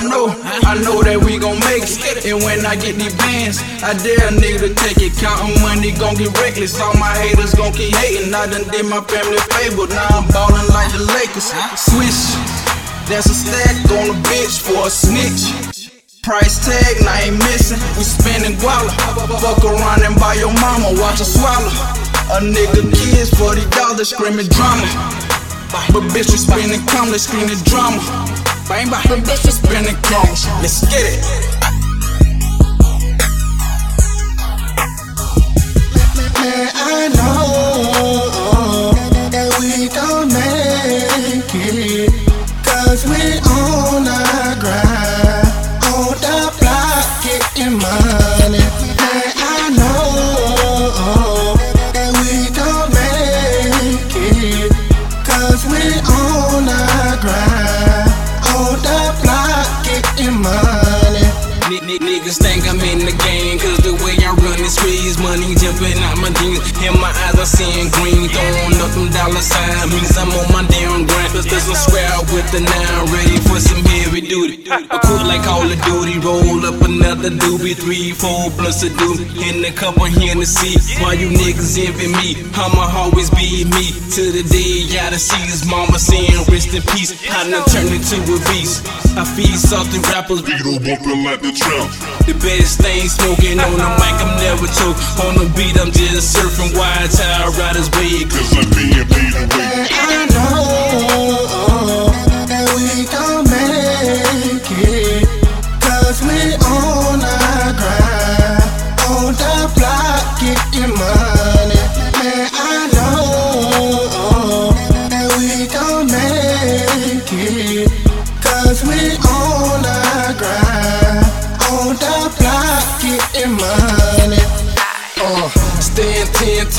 I know? I know that we gon' make it. And when I get these bands, I dare a nigga to take it. Counting money gon' get reckless. All my haters gon' keep hating. I done did my family favor. Now I'm ballin' like the Lakers. Swish. That's a stack on a bitch for a snitch. Price tag, I ain't missing. We spending guala. Fuck around and buy your mama, watch her swallow. A nigga kids for the dollars screaming drama. But bitch, we spending come, let's screaming drama. Bang bang, but bitch, we spending come. Let's get it. Niggas think I'm in the game, cause the way I run this squeeze, money jumping out my jeans. In my eyes, I'm seeing green, throwing up them dollar signs. Means I'm on my damn grind, cause there's some square with the nine, ready for some duty. I cook like Call of Duty, roll up another doobie, three, four plus a doobie. In the cup, I'm here to see why you niggas envy me. I'ma always be me to the day y'all see his mama saying rest in peace. I done turned into a beast. I feed salty rappers, Vito bumping like the trap. the best thing smoking on the mic, I'm never choke. On the beat, I'm just surfing wide tire riders way. Cause I'm being paid away. I know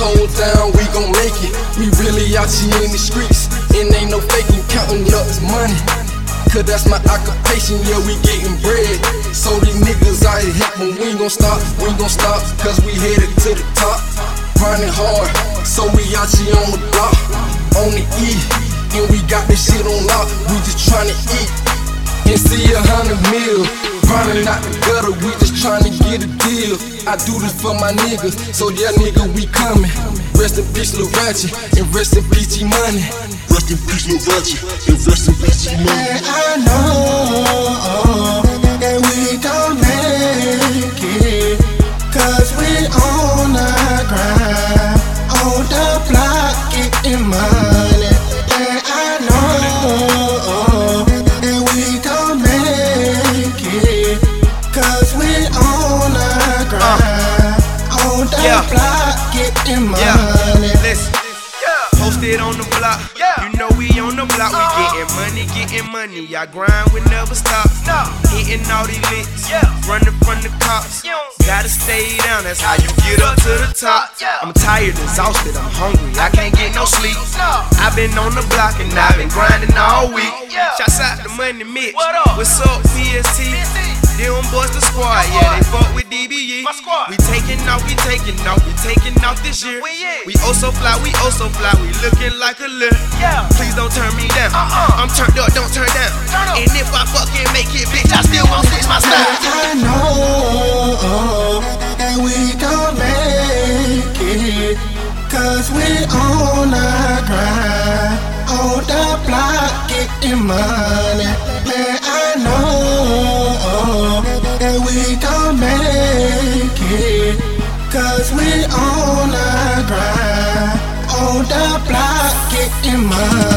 down, we gon' make it. We really out here in the streets, and ain't no faking, counting up this money. Cause that's my occupation, yeah, we getting bread. So these niggas out here helping, we gon' stop, we gon' stop, cause we headed to the top. Grinding hard, so we out here on the block, on the E. And we got this shit on lock, we just tryna eat and see a hundred mil. Grinding out the gutter, we just trying I do this for my niggas, so yeah, nigga, we coming. Rest in peace, Lil Ratchet, and rest in peace, G Money. Rest in peace, Lil Ratchet. And rest in peace, G Money. And I know that we gon' make it. Cause we on the grind, on the block, getting money. Getting Yeah, money. listen. Posted on the block. You know we on the block. We getting money, getting money. I grind, we never stop. Hitting all these licks. Running from the cops. Gotta stay down, that's how you get up to the top. I'm tired, exhausted, I'm hungry. I can't get no sleep. I've been on the block and I've been grinding all week. Shouts out to Money Mitch. What's up, PST? Them boys the squad, yeah, they fuck with DBE. We taking off, we taking off, we taking off this year. We oh so fly, we oh so fly, we looking like a lip. Please don't turn me down. I'm turned up, don't turn down. And if I fucking make it, bitch, I still won't switch my style. I know that we gon' make it. Cause we on the grind, on the block, getting money. Cause we on the grind, on the block, getting money.